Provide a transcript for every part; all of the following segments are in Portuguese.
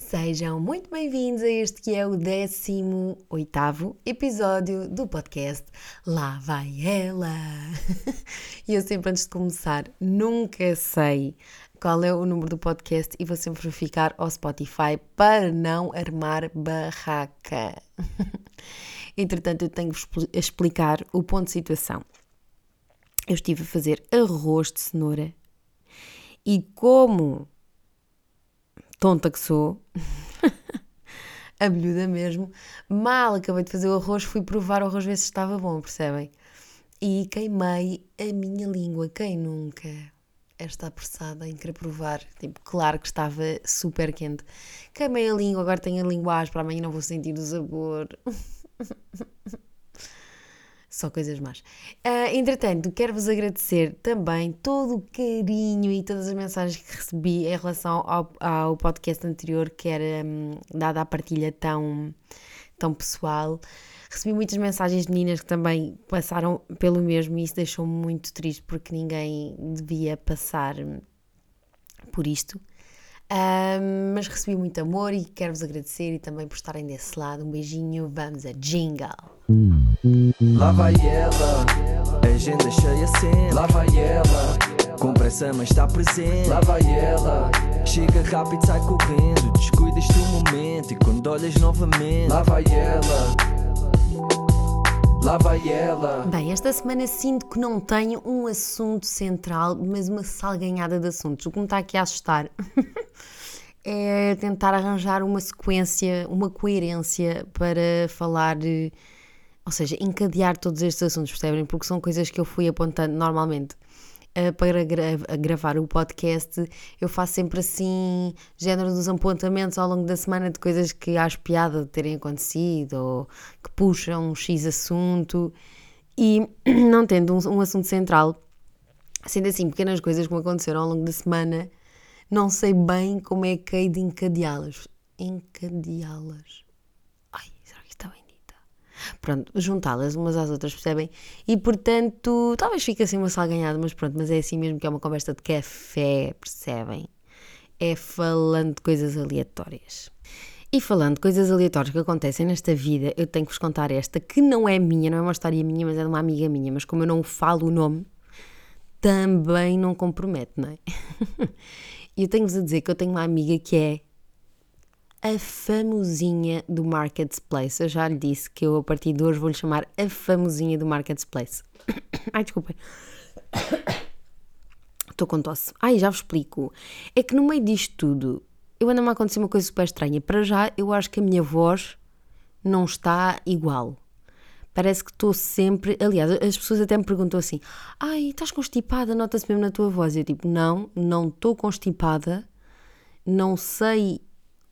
Sejam muito bem-vindos a este que é o 18 episódio do podcast Lá Vai Ela. E eu sempre, antes de começar, nunca sei qual é o número do podcast e vou sempre verificar ao Spotify para não armar barraca. Entretanto, eu tenho a explicar o ponto de situação. Eu estive a fazer arroz de cenoura e como tonta que sou, abelhuda mesmo, mal acabei de fazer o arroz, fui provar o arroz ver se estava bom, percebem? E queimei a minha língua, quem nunca? Esta apressada em querer provar, tipo, claro que estava super quente. Queimei a língua, agora tenho a língua áspera, amanhã não vou sentir o sabor. Só coisas más. Uh, entretanto, quero-vos agradecer também todo o carinho e todas as mensagens que recebi em relação ao, ao podcast anterior, que era um, dada a partilha tão, tão pessoal. Recebi muitas mensagens de meninas que também passaram pelo mesmo e isso deixou-me muito triste porque ninguém devia passar por isto. Mas recebi muito amor e quero-vos agradecer e também por estarem desse lado. Um beijinho, vamos a jingle. Lá vai ela, agenda cheia sempre. Lá vai ela, com pressa mas está presente. Lá vai ela, chega rápido, sai correndo. Descuidas do momento e quando olhas novamente. Lá vai ela. Lá vai ela. Bem, esta semana sinto que não tenho um assunto central, mas uma salganhada de assuntos. O que me está aqui a assustar é tentar arranjar uma sequência, uma coerência para falar, ou seja, encadear todos estes assuntos, percebem? Porque são coisas que eu fui apontando normalmente. Uh, para gra gravar o podcast, eu faço sempre assim, género dos apontamentos ao longo da semana de coisas que acho piada de terem acontecido ou que puxam um X assunto e não tendo um, um assunto central, sendo assim pequenas coisas que me aconteceram ao longo da semana, não sei bem como é que hei de encadeá-las. Encadeá-las. Pronto, juntá-las umas às outras, percebem? E portanto, talvez fique assim uma salganhada, mas pronto, mas é assim mesmo que é uma conversa de café, percebem? É falando de coisas aleatórias. E falando de coisas aleatórias que acontecem nesta vida, eu tenho que vos contar esta, que não é minha, não é uma história minha, mas é de uma amiga minha, mas como eu não falo o nome, também não compromete, não é? E eu tenho-vos a dizer que eu tenho uma amiga que é a famosinha do Marketplace. Eu já lhe disse que eu a partir de hoje vou-lhe chamar a famosinha do Marketplace. Ai, desculpem. Estou com tosse. Ai, já vos explico. É que no meio disto tudo, eu ando-me a acontecer uma coisa super estranha. Para já, eu acho que a minha voz não está igual. Parece que estou sempre. Aliás, as pessoas até me perguntam assim: Ai, estás constipada? Nota-se mesmo na tua voz. Eu tipo: Não, não estou constipada. Não sei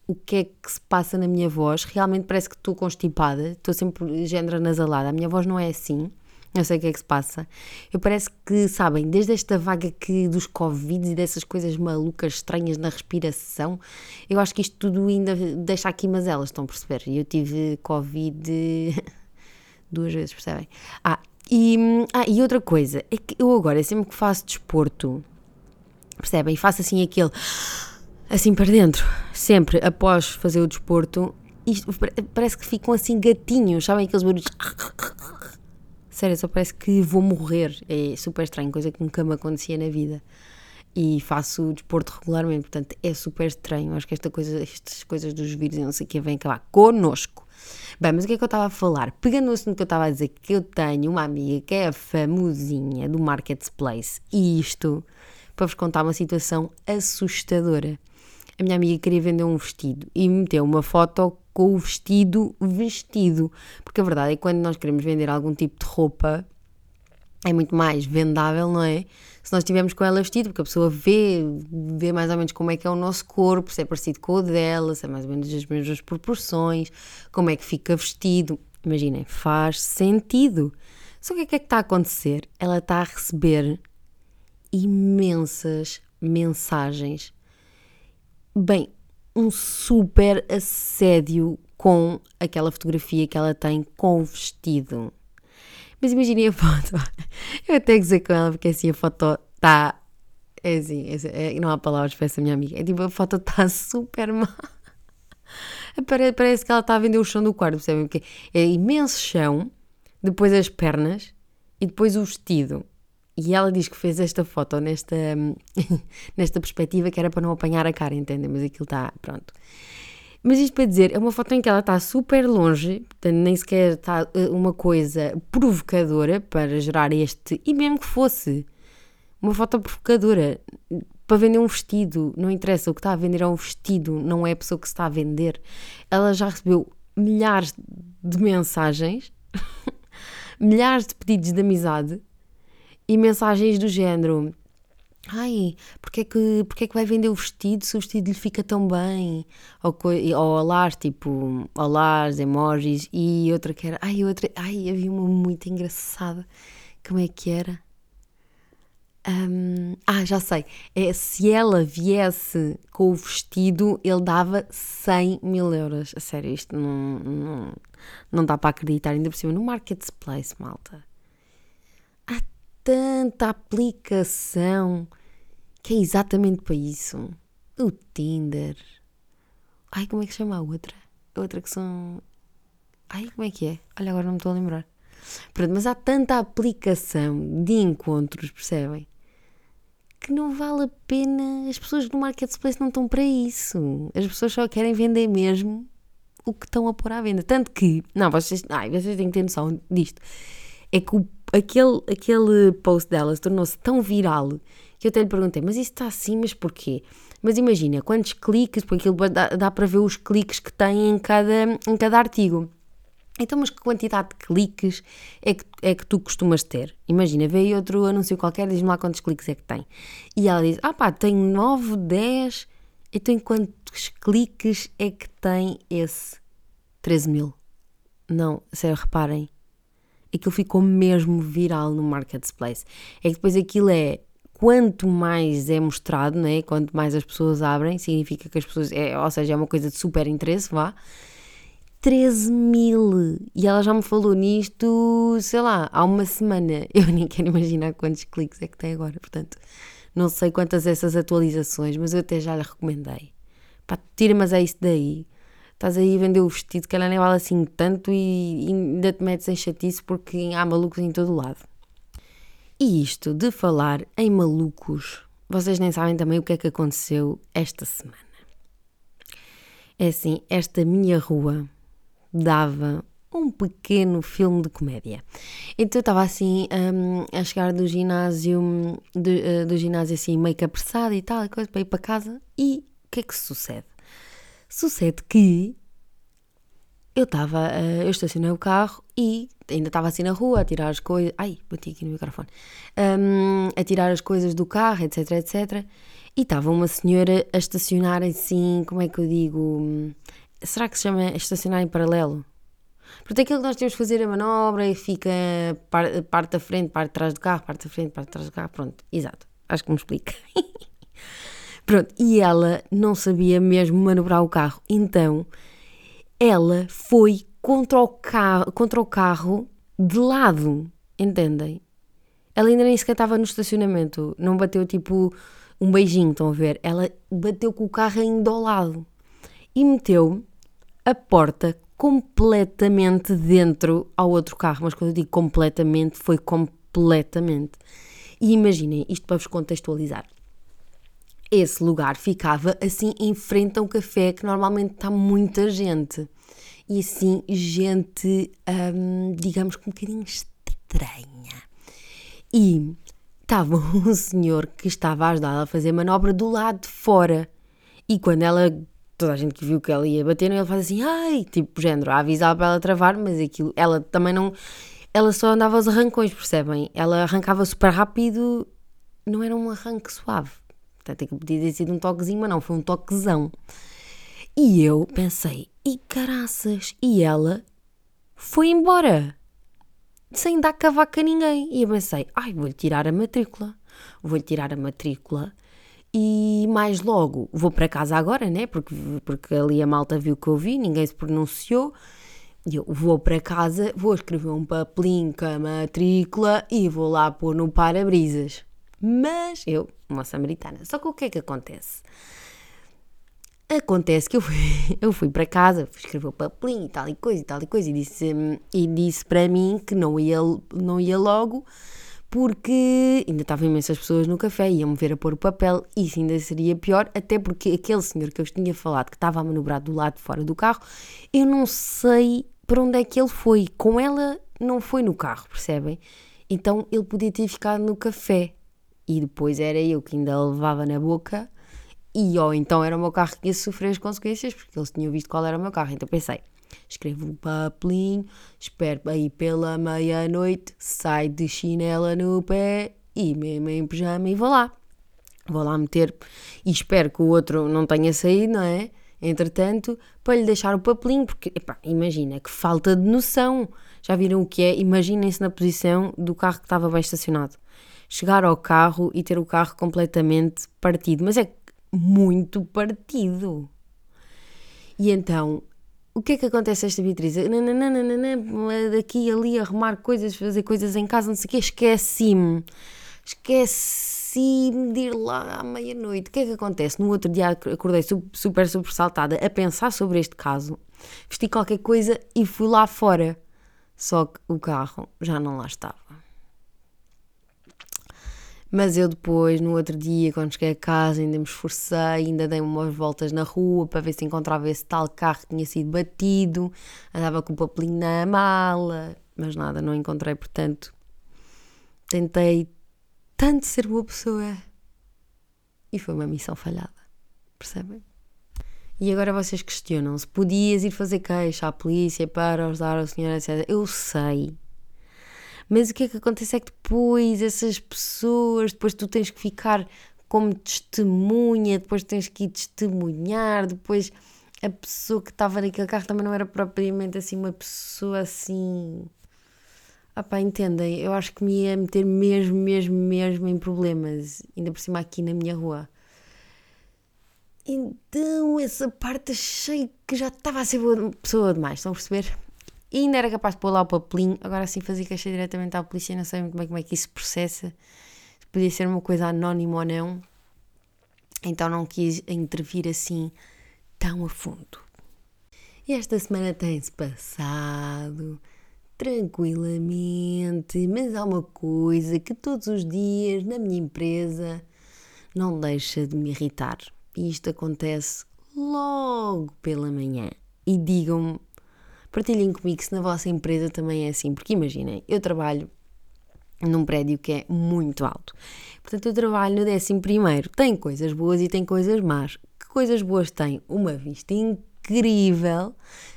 o que é que se passa na minha voz. Realmente parece que estou constipada, estou sempre género nasalada. A minha voz não é assim. Eu sei o que é que se passa. Eu parece que, sabem, desde esta vaga que dos Covid e dessas coisas malucas, estranhas na respiração, eu acho que isto tudo ainda deixa aqui mas elas estão a perceber? Eu tive Covid duas vezes, percebem? Ah e, ah, e outra coisa, é que eu agora, sempre que faço desporto, percebem? Faço assim aquele assim para dentro, sempre após fazer o desporto, isto, parece que ficam assim gatinhos, sabem aqueles barulhos? Sério, só parece que vou morrer. É super estranho, coisa que nunca me acontecia na vida. E faço desporto regularmente, portanto é super estranho. Acho que esta coisa, estas coisas dos vírus e não sei o que vêm acabar connosco. Bem, mas o que é que eu estava a falar? Pegando no assunto que eu estava a dizer, que eu tenho uma amiga que é a famosinha do Marketplace, e isto para vos contar uma situação assustadora a minha amiga queria vender um vestido e meteu uma foto com o vestido vestido. Porque a verdade é que quando nós queremos vender algum tipo de roupa, é muito mais vendável, não é? Se nós estivermos com ela vestido, porque a pessoa vê, vê mais ou menos como é que é o nosso corpo, se é parecido com o dela, se é mais ou menos as mesmas proporções, como é que fica vestido. Imaginem, faz sentido. Só que o que é que está a acontecer? Ela está a receber imensas mensagens bem, um super assédio com aquela fotografia que ela tem com o vestido. Mas imaginem a foto. Eu até dizer com ela, porque assim a foto está. É assim, é, assim, é, não há palavras para essa minha amiga. É tipo, a foto está super má. Parece que ela está a vender o chão do quarto, percebem? Porque é imenso chão, depois as pernas e depois o vestido. E ela diz que fez esta foto nesta, nesta perspectiva que era para não apanhar a cara, entendem? Mas aquilo está, pronto. Mas isto para dizer, é uma foto em que ela está super longe, portanto nem sequer está eh, uma coisa provocadora para gerar este, e mesmo que fosse uma foto provocadora para vender um vestido, não interessa, o que está a vender é um vestido, não é a pessoa que se está a vender. Ela já recebeu milhares de mensagens, milhares de pedidos de amizade e mensagens do género: Ai, porque é, que, porque é que vai vender o vestido se o vestido lhe fica tão bem? Ou, ou olás, tipo, olás, emojis, e outra que era, ai, outra, ai, havia uma muito engraçada, como é que era? Um, ah, já sei. É, se ela viesse com o vestido, ele dava 100 mil euros. A sério, isto não, não, não dá para acreditar. Ainda por cima, no Marketplace, malta. Tanta aplicação que é exatamente para isso. O Tinder. Ai, como é que chama a outra? A outra que são. Ai, como é que é? Olha, agora não me estou a lembrar. Pronto, mas há tanta aplicação de encontros, percebem? Que não vale a pena. As pessoas no marketplace não estão para isso. As pessoas só querem vender mesmo o que estão a pôr à venda. Tanto que. Não, vocês, ai, vocês têm que ter noção disto. É que o, aquele, aquele post dela tornou-se tão viral que eu até lhe perguntei, mas isso está assim, mas porquê? Mas imagina, quantos cliques, porque aquilo dá, dá para ver os cliques que tem em cada, em cada artigo. Então, mas que quantidade de cliques é que, é que tu costumas ter? Imagina, aí outro anúncio qualquer, diz-me lá quantos cliques é que tem. E ela diz, ah pá, tem 9, 10, então em quantos cliques é que tem esse 13 mil? Não, sério, reparem, aquilo ficou mesmo viral no Marketplace. É que depois aquilo é quanto mais é mostrado, né? quanto mais as pessoas abrem, significa que as pessoas, é, ou seja, é uma coisa de super interesse, vá. 13 mil! E ela já me falou nisto, sei lá, há uma semana. Eu nem quero imaginar quantos cliques é que tem agora, portanto, não sei quantas essas atualizações, mas eu até já lhe recomendei. Pá, tira, mas é isso daí. Estás aí a vender o vestido que ela nem vale assim tanto e, e ainda te metes em chatice porque há malucos em todo lado. E isto de falar em malucos, vocês nem sabem também o que é que aconteceu esta semana. É assim, esta minha rua dava um pequeno filme de comédia. Então eu estava assim um, a chegar do ginásio, do, uh, do ginásio assim meio que apressada e tal, coisa para ir para casa e o que é que sucede? Sucede que eu estava, uh, eu estacionei o carro e ainda estava assim na rua a tirar as coisas. Ai, bati aqui no microfone. Um, a tirar as coisas do carro, etc, etc. E estava uma senhora a estacionar assim, como é que eu digo? Será que se chama estacionar em paralelo? Porque aquilo que nós temos que fazer a manobra e fica parte da frente, parte de trás do carro, parte da frente, parte de trás do carro. Pronto, exato. Acho que me explica. Pronto, e ela não sabia mesmo manobrar o carro. Então ela foi contra o carro, contra o carro de lado, entendem? Ela ainda nem sequer estava no estacionamento, não bateu tipo um beijinho, estão a ver? Ela bateu com o carro ainda ao lado e meteu a porta completamente dentro ao outro carro. Mas quando eu digo completamente, foi completamente. E imaginem, isto para vos contextualizar. Esse lugar ficava assim em frente a um café que normalmente está muita gente e assim gente, hum, digamos que um bocadinho estranha. E estava um senhor que estava a ajudá-la a fazer manobra do lado de fora. E quando ela, toda a gente que viu que ela ia bater, ele faz assim, ai, tipo, género, a avisar para ela travar, mas aquilo, ela também não, ela só andava aos arrancões, percebem? Ela arrancava super rápido, não era um arranque suave. Portanto, é que podia ter sido um toquezinho, mas não, foi um toquezão. E eu pensei, e caraças, e ela foi embora, sem dar cavaca a ninguém. E eu pensei, ai, vou-lhe tirar a matrícula, vou-lhe tirar a matrícula e mais logo vou para casa agora, né? Porque, porque ali a malta viu que eu vi, ninguém se pronunciou. E eu vou para casa, vou escrever um papelinho com a matrícula e vou lá pôr no para-brisas. Mas eu, uma samaritana. Só que o que é que acontece? Acontece que eu fui, eu fui para casa, fui escrever o papelinho e tal e coisa e tal e coisa, e disse, e disse para mim que não ia, não ia logo, porque ainda estavam imensas pessoas no café, iam-me ver a pôr o papel, e isso ainda seria pior, até porque aquele senhor que eu vos tinha falado, que estava a manobrar do lado de fora do carro, eu não sei para onde é que ele foi. Com ela não foi no carro, percebem? Então ele podia ter ficado no café, e depois era eu que ainda levava na boca e ou então era o meu carro que ia sofrer as consequências, porque eles tinham visto qual era o meu carro. Então pensei, escrevo um papelinho, espero aí pela meia-noite, sai de chinela no pé e mesmo em pijama e vou lá. Vou lá meter e espero que o outro não tenha saído, não é? Entretanto, para lhe deixar o papelinho, porque epá, imagina que falta de noção. Já viram o que é? Imaginem-se na posição do carro que estava bem estacionado. Chegar ao carro e ter o carro completamente partido. Mas é muito partido. E então, o que é que acontece a esta Beatriz? Daqui e ali arrumar coisas, fazer coisas em casa, não sei o quê, esqueci-me. Esqueci-me de ir lá à meia-noite. O que é que acontece? No outro dia acordei super sobressaltada a pensar sobre este caso. Vesti qualquer coisa e fui lá fora. Só que o carro já não lá estava. Mas eu depois, no outro dia, quando cheguei a casa, ainda me esforcei, ainda dei umas voltas na rua para ver se encontrava esse tal carro que tinha sido batido, andava com o papelinho na mala, mas nada, não encontrei, portanto, tentei tanto ser boa pessoa e foi uma missão falhada, percebem? E agora vocês questionam-se: podias ir fazer queixa à polícia para ajudar o senhor, etc. Eu sei, mas o que é que acontece é que depois essas pessoas, depois tu tens que ficar como testemunha, depois tens que ir testemunhar, depois a pessoa que estava naquele carro também não era propriamente assim uma pessoa assim. Ah pá, entendem? Eu acho que me ia meter mesmo, mesmo, mesmo em problemas, ainda por cima aqui na minha rua. Então, essa parte achei que já estava a ser boa pessoa demais, estão a perceber? E ainda era capaz de pôr lá o papelinho, agora sim fazia queixa diretamente à polícia, não sei muito bem como é que isso processa, podia ser uma coisa anónima ou não, então não quis intervir assim tão a fundo. E esta semana tem-se passado tranquilamente, mas há uma coisa que todos os dias na minha empresa não deixa de me irritar. E isto acontece logo pela manhã. E digam-me Partilhem comigo se na vossa empresa também é assim, porque imaginem, eu trabalho num prédio que é muito alto. Portanto, eu trabalho no décimo primeiro. Tem coisas boas e tem coisas más. Que coisas boas tem? Uma vista incrível,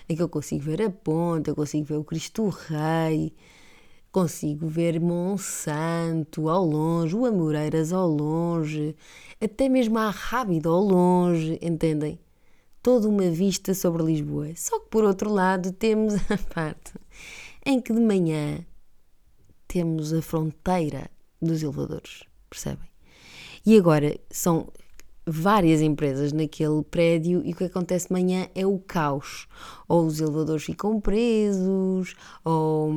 em que eu consigo ver a ponte, eu consigo ver o Cristo Rei, consigo ver Monsanto ao longe, o Amoreiras ao longe, até mesmo a Rábida ao longe, entendem? Toda uma vista sobre Lisboa. Só que por outro lado temos a parte em que de manhã temos a fronteira dos elevadores, percebem? E agora são várias empresas naquele prédio e o que acontece de manhã é o caos. Ou os elevadores ficam presos, ou,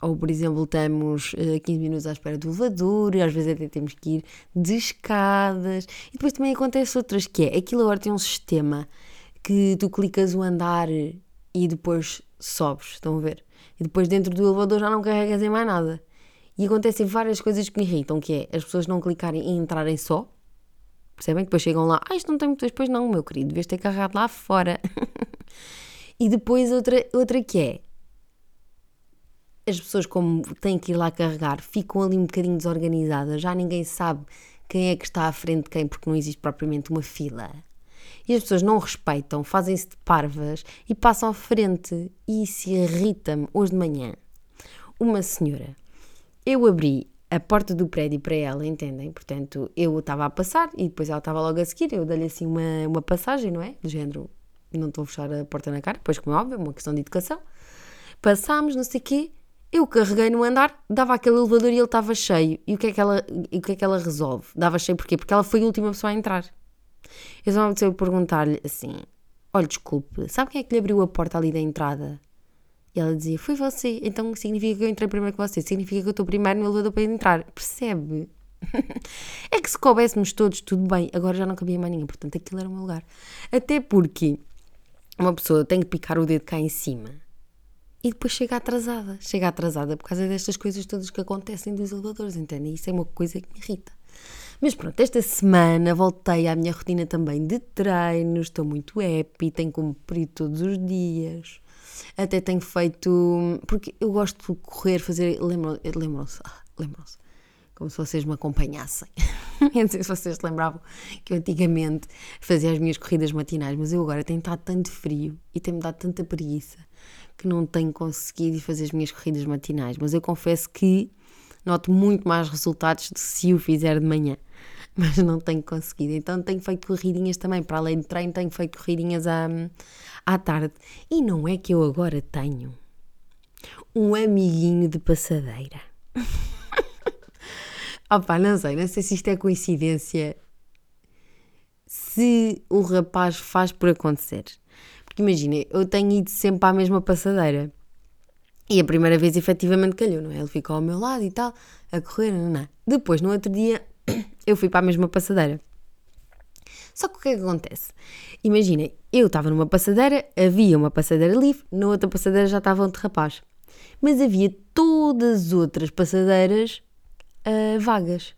ou por exemplo, estamos 15 eh, minutos à espera do elevador, e às vezes até temos que ir de escadas. E depois também acontece outras, que é, aquilo agora tem um sistema que tu clicas o andar e depois sobes, estão a ver? E depois dentro do elevador já não carregas em mais nada. E acontecem várias coisas que me irritam, que é as pessoas não clicarem e entrarem só, percebem? Depois chegam lá, ah, isto não tem muitas, depois não, meu querido, devias ter carregado lá fora. e depois outra, outra que é, as pessoas como têm que ir lá carregar, ficam ali um bocadinho desorganizadas, já ninguém sabe quem é que está à frente de quem, porque não existe propriamente uma fila e as pessoas não respeitam, fazem-se de parvas e passam à frente. E isso irrita-me. Hoje de manhã, uma senhora, eu abri a porta do prédio para ela, entendem? Portanto, eu estava a passar e depois ela estava logo a seguir. Eu dei-lhe assim uma, uma passagem, não é? Do género, não estou a fechar a porta na cara, pois como é óbvio, é uma questão de educação. Passámos, não sei o quê. Eu carreguei no andar, dava aquele elevador e ele estava cheio. E o que é que ela, o que é que ela resolve? Dava cheio porquê? Porque ela foi a última pessoa a entrar. Eu só me perguntar-lhe assim: Olha, desculpe, sabe quem é que lhe abriu a porta ali da entrada? E ela dizia: Foi você. Então significa que eu entrei primeiro que você. Significa que eu estou primeiro no elevador para entrar. Percebe? é que se coubéssemos todos, tudo bem, agora já não cabia mais ninguém, portanto aquilo era o meu lugar. Até porque uma pessoa tem que picar o dedo cá em cima e depois chega atrasada. Chega atrasada por causa destas coisas todas que acontecem dos elevadores, entendem? Isso é uma coisa que me irrita. Mas pronto, esta semana voltei à minha rotina também de treinos, estou muito happy, tenho cumprido todos os dias. Até tenho feito. Porque eu gosto de correr, fazer. Lembram-se? Lembram-se? Ah, lembram-se como se vocês me acompanhassem. não sei se vocês se lembravam que eu antigamente fazia as minhas corridas matinais, mas eu agora tenho estado tanto frio e tenho-me dado tanta preguiça que não tenho conseguido fazer as minhas corridas matinais. Mas eu confesso que noto muito mais resultados se o fizer de manhã. Mas não tenho conseguido. Então tenho feito corridinhas também. Para além de treino, tenho feito corridinhas à, à tarde. E não é que eu agora tenho um amiguinho de passadeira. Opa, não sei, não sei se isto é coincidência. Se o rapaz faz por acontecer. Porque imagina, eu tenho ido sempre à mesma passadeira. E a primeira vez efetivamente calhou, não é? Ele ficou ao meu lado e tal, a correr, não, não. Depois, no outro dia, eu fui para a mesma passadeira. Só que o que é que acontece? Imaginem, eu estava numa passadeira, havia uma passadeira livre, na outra passadeira já estava outro rapaz. Mas havia todas as outras passadeiras uh, vagas.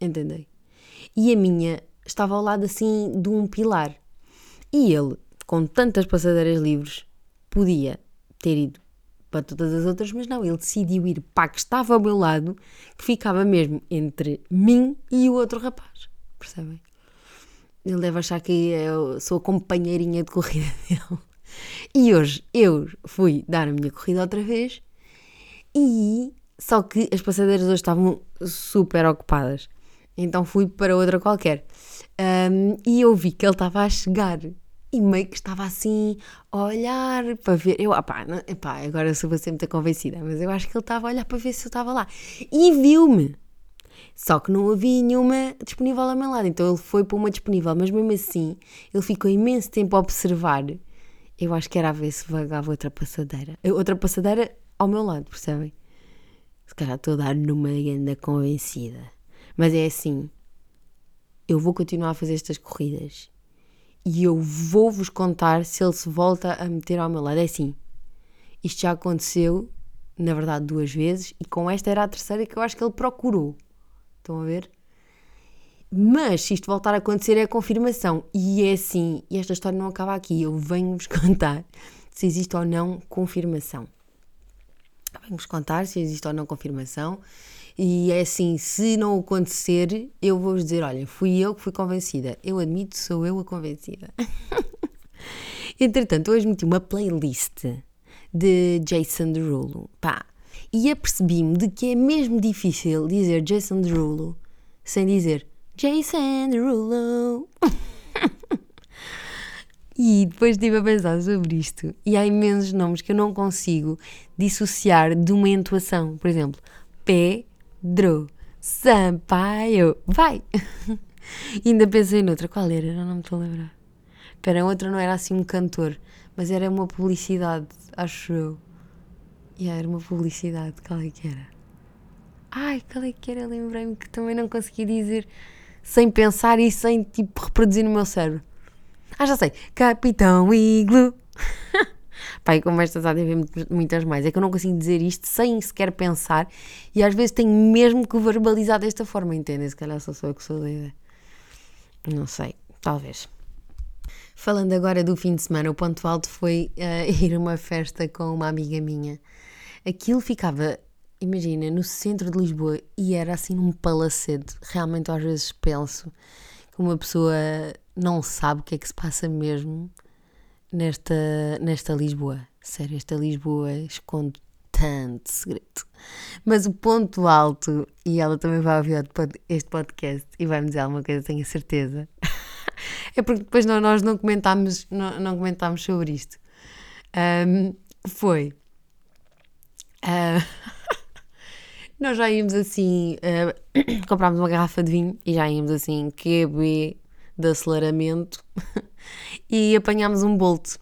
Entendem? E a minha estava ao lado assim de um pilar. E ele, com tantas passadeiras livres, podia ter ido para todas as outras, mas não, ele decidiu ir para a que estava ao meu lado, que ficava mesmo entre mim e o outro rapaz. Percebem? Ele deve achar que eu sou a companheirinha de corrida dele. E hoje eu fui dar a minha corrida outra vez e só que as passadeiras hoje estavam super ocupadas. Então fui para outra qualquer. Um, e eu vi que ele estava a chegar e meio que estava assim a olhar para ver. Eu, opá, não, agora sou você muito convencida, mas eu acho que ele estava a olhar para ver se eu estava lá. E viu-me. Só que não havia nenhuma disponível ao meu lado. Então ele foi para uma disponível, mas mesmo assim ele ficou imenso tempo a observar. Eu acho que era a ver se vagava outra passadeira. Outra passadeira ao meu lado, percebem? Se calhar estou a dar numa ainda convencida. Mas é assim, eu vou continuar a fazer estas corridas e eu vou-vos contar se ele se volta a meter ao meu lado. É assim, isto já aconteceu, na verdade, duas vezes e com esta era a terceira que eu acho que ele procurou. Estão a ver? Mas se isto voltar a acontecer é a confirmação. E é assim, e esta história não acaba aqui. Eu venho-vos contar se existe ou não confirmação. Vamos contar se existe ou não confirmação. E é assim, se não acontecer, eu vou-vos dizer: olha, fui eu que fui convencida. Eu admito, sou eu a convencida. Entretanto, hoje meti uma playlist de Jason Derulo. Pá, e apercebi-me de que é mesmo difícil dizer Jason Derulo sem dizer Jason Derulo. E depois estive a pensar sobre isto. E há imensos nomes que eu não consigo dissociar de uma entoação. Por exemplo, Pedro Sampaio. Vai! ainda pensei noutra. Qual era? Não, não me estou a lembrar. Espera, outra não era assim um cantor, mas era uma publicidade, acho eu. Yeah, era uma publicidade. Qual é que era? Ai, qual é que era? Lembrei-me que também não consegui dizer sem pensar e sem tipo reproduzir no meu cérebro. Ah, já sei. Capitão Iglo. Pai, como estas há de haver muitas mais. É que eu não consigo dizer isto sem sequer pensar e às vezes tenho mesmo que verbalizar desta forma, entendem? Se calhar só sou eu que sou doida. Não sei, talvez. Falando agora do fim de semana, o ponto alto foi uh, ir a uma festa com uma amiga minha. Aquilo ficava, imagina, no centro de Lisboa e era assim num palacete. Realmente às vezes penso que uma pessoa não sabe o que é que se passa mesmo nesta, nesta Lisboa. Sério, esta Lisboa esconde tanto segredo. Mas o ponto alto, e ela também vai ouvir este podcast e vai me dizer alguma coisa, tenho a certeza. é porque depois não, nós não comentámos, não, não comentámos sobre isto. Um, foi. Uh, nós já íamos assim, uh, comprámos uma garrafa de vinho e já íamos assim, QB de aceleramento e apanhámos um bolt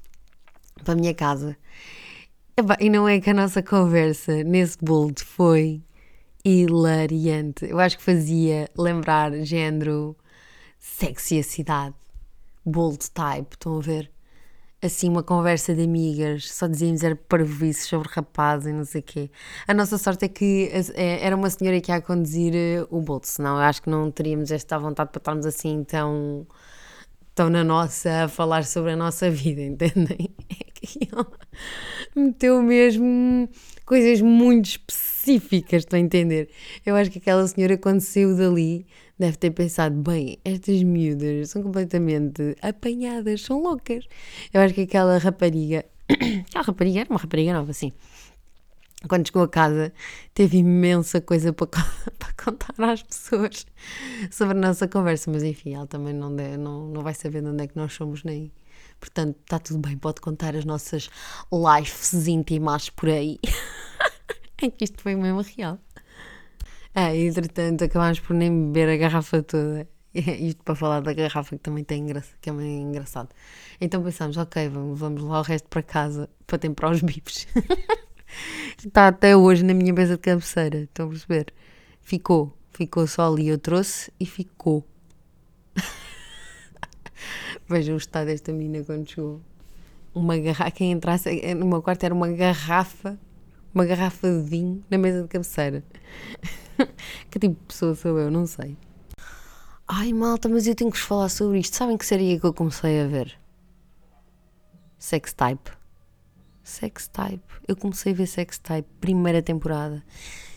para a minha casa. E não é que a nossa conversa nesse bolt foi hilariante. Eu acho que fazia lembrar género sexy a cidade, bold type, estão a ver? Assim, uma conversa de amigas, só dizíamos era parvoices sobre rapazes e não sei o quê. A nossa sorte é que é, era uma senhora que ia conduzir eh, o Bolt, senão eu acho que não teríamos esta vontade para estarmos assim tão, tão na nossa a falar sobre a nossa vida, entendem? É que meteu mesmo coisas muito específicas, estão a entender? Eu acho que aquela senhora, quando saiu dali, deve ter pensado: bem, estas miúdas são completamente apanhadas, são loucas. Eu acho que aquela rapariga, aquela rapariga era uma rapariga nova, assim. Quando chegou a casa, teve imensa coisa para, para contar às pessoas sobre a nossa conversa, mas enfim, ela também não, deve, não, não vai saber de onde é que nós somos, nem. Portanto, está tudo bem, pode contar as nossas lives íntimas por aí. é que isto foi mesmo real. Ah, entretanto, acabámos por nem beber a garrafa toda. Isto para falar da garrafa que também tem engra... que é engraçado. Então pensámos, ok, vamos, vamos lá o resto para casa para temperar os bifes. Está até hoje na minha mesa de cabeceira, estão a perceber? Ficou, ficou só ali, eu trouxe e ficou. Vejam o estado desta menina quando chegou. Uma garrafa, quem entrasse no meu quarto era uma garrafa, uma garrafa de vinho na mesa de cabeceira. que tipo de pessoa sou eu? Não sei. Ai, malta, mas eu tenho que vos falar sobre isto. Sabem que série que eu comecei a ver? Sex Type. Sex Type. Eu comecei a ver Sex Type, primeira temporada.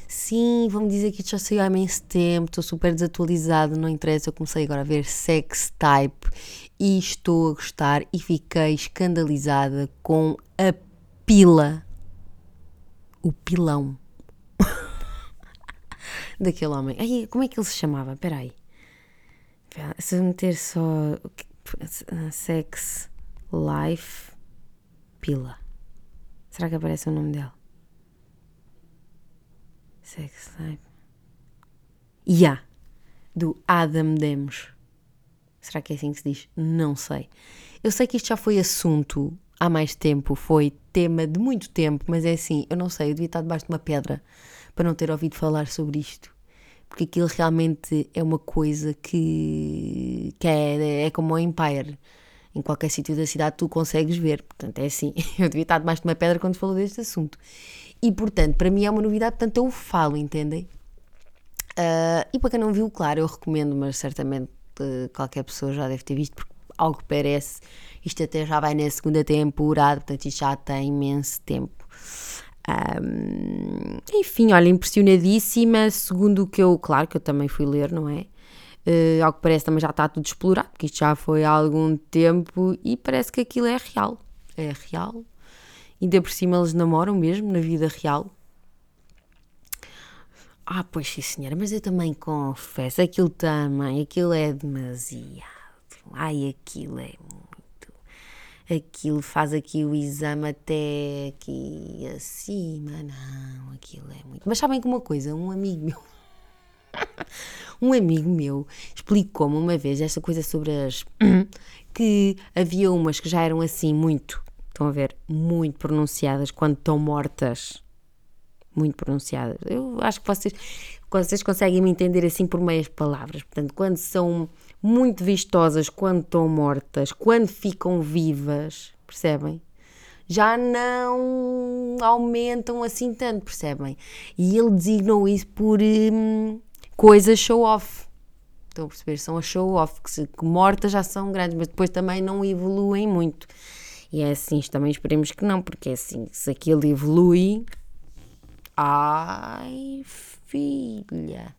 Sim, vamos dizer que isto já saiu há imenso tempo, estou super desatualizado, não interessa. Eu comecei agora a ver Sex Type e estou a gostar e fiquei escandalizada com a pila. O pilão daquele homem. Ai, como é que ele se chamava? Espera aí. Se eu meter só Sex Life Pila. Será que aparece o nome dele? Sex Life. Yeah. Do Adam Demos. Será que é assim que se diz? Não sei. Eu sei que isto já foi assunto há mais tempo, foi tema de muito tempo, mas é assim, eu não sei, eu devia estar debaixo de uma pedra para não ter ouvido falar sobre isto. Porque aquilo realmente é uma coisa que, que é, é como o Empire. Em qualquer sítio da cidade tu consegues ver. Portanto, é assim. Eu devia estar debaixo de uma pedra quando falou deste assunto. E, portanto, para mim é uma novidade, portanto, eu falo, entendem? Uh, e para quem não viu, claro, eu recomendo, mas certamente uh, qualquer pessoa já deve ter visto, porque algo parece, isto até já vai na segunda temporada, portanto, isto já tem imenso tempo. Um, enfim, olha, impressionadíssima. Segundo o que eu, claro que eu também fui ler, não é? Uh, ao que parece também já está tudo explorado, porque isto já foi há algum tempo e parece que aquilo é real. É real. Ainda por cima eles namoram mesmo na vida real. Ah, pois sim, senhora, mas eu também confesso, aquilo também, aquilo é demasiado. Ai, aquilo é aquilo faz aqui o exame até aqui acima. Não, aquilo é muito. Mas sabem que uma coisa, um amigo meu. um amigo meu explicou-me uma vez esta coisa sobre as. que havia umas que já eram assim muito. Estão a ver? Muito pronunciadas quando estão mortas. Muito pronunciadas. Eu acho que vocês, vocês conseguem me entender assim por meias palavras. Portanto, quando são muito vistosas quando estão mortas, quando ficam vivas, percebem? Já não aumentam assim tanto, percebem? E ele designou isso por hum, coisas show-off. Estão a perceber? São as show-off, que, que mortas já são grandes, mas depois também não evoluem muito. E é assim, também esperemos que não, porque é assim, se aquilo evolui. Ai, filha.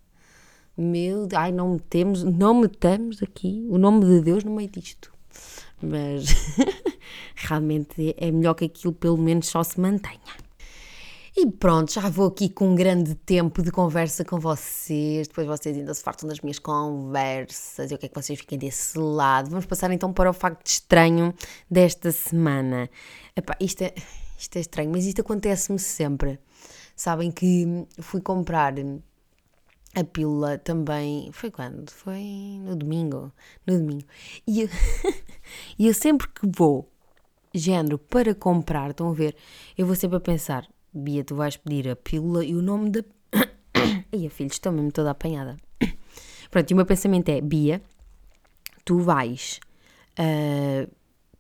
Meu, ai, não metemos, não metamos aqui o nome de Deus no meio disto. Mas realmente é melhor que aquilo pelo menos só se mantenha. E pronto, já vou aqui com um grande tempo de conversa com vocês. Depois vocês ainda se fartam das minhas conversas. Eu quero que vocês fiquem desse lado. Vamos passar então para o facto estranho desta semana. Epá, isto, é, isto é estranho, mas isto acontece-me sempre. Sabem que fui comprar a pílula também. Foi quando? Foi no domingo. No domingo. E eu, e eu sempre que vou, género, para comprar, estão a ver? Eu vou sempre a pensar: Bia, tu vais pedir a pílula e o nome da. Ai, filho, estou mesmo toda apanhada. Pronto, e o meu pensamento é: Bia, tu vais uh,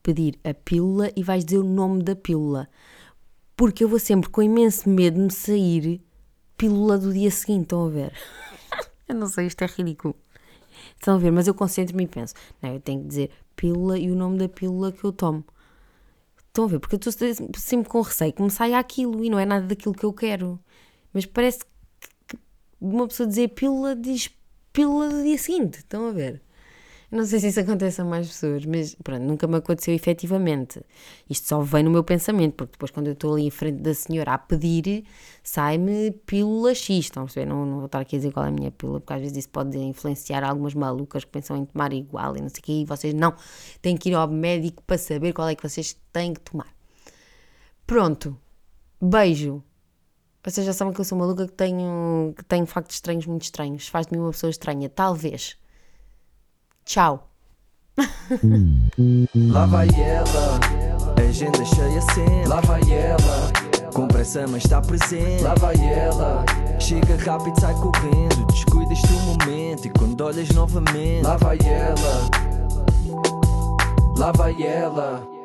pedir a pílula e vais dizer o nome da pílula. Porque eu vou sempre com imenso medo de me sair pílula do dia seguinte. Estão a ver? eu não sei, isto é ridículo. Estão a ver? Mas eu concentro-me e penso: não, eu tenho que dizer pílula e o nome da pílula que eu tomo. Estão a ver? Porque eu estou sempre com receio que me saia aquilo e não é nada daquilo que eu quero. Mas parece que uma pessoa dizer pílula diz pílula do dia seguinte. Estão a ver? Não sei se isso acontece a mais pessoas, mas pronto, nunca me aconteceu efetivamente. Isto só vem no meu pensamento, porque depois quando eu estou ali em frente da senhora a pedir, sai-me pílula X, estão a perceber? Não, não vou estar aqui a dizer qual é a minha pílula, porque às vezes isso pode influenciar algumas malucas que pensam em tomar igual e não sei o quê, e vocês não, têm que ir ao médico para saber qual é que vocês têm que tomar. Pronto, beijo. Vocês já sabem que eu sou maluca que tenho, que tenho factos estranhos muito estranhos. Faz de mim uma pessoa estranha, talvez. Tchau. Lá vai ela, agenda cheia sempre. Lá vai ela, com pressa mas está presente. Lá vai ela, chega rápido, sai correndo. Descuidas do momento e quando olhas novamente. Lá vai ela, lá vai ela.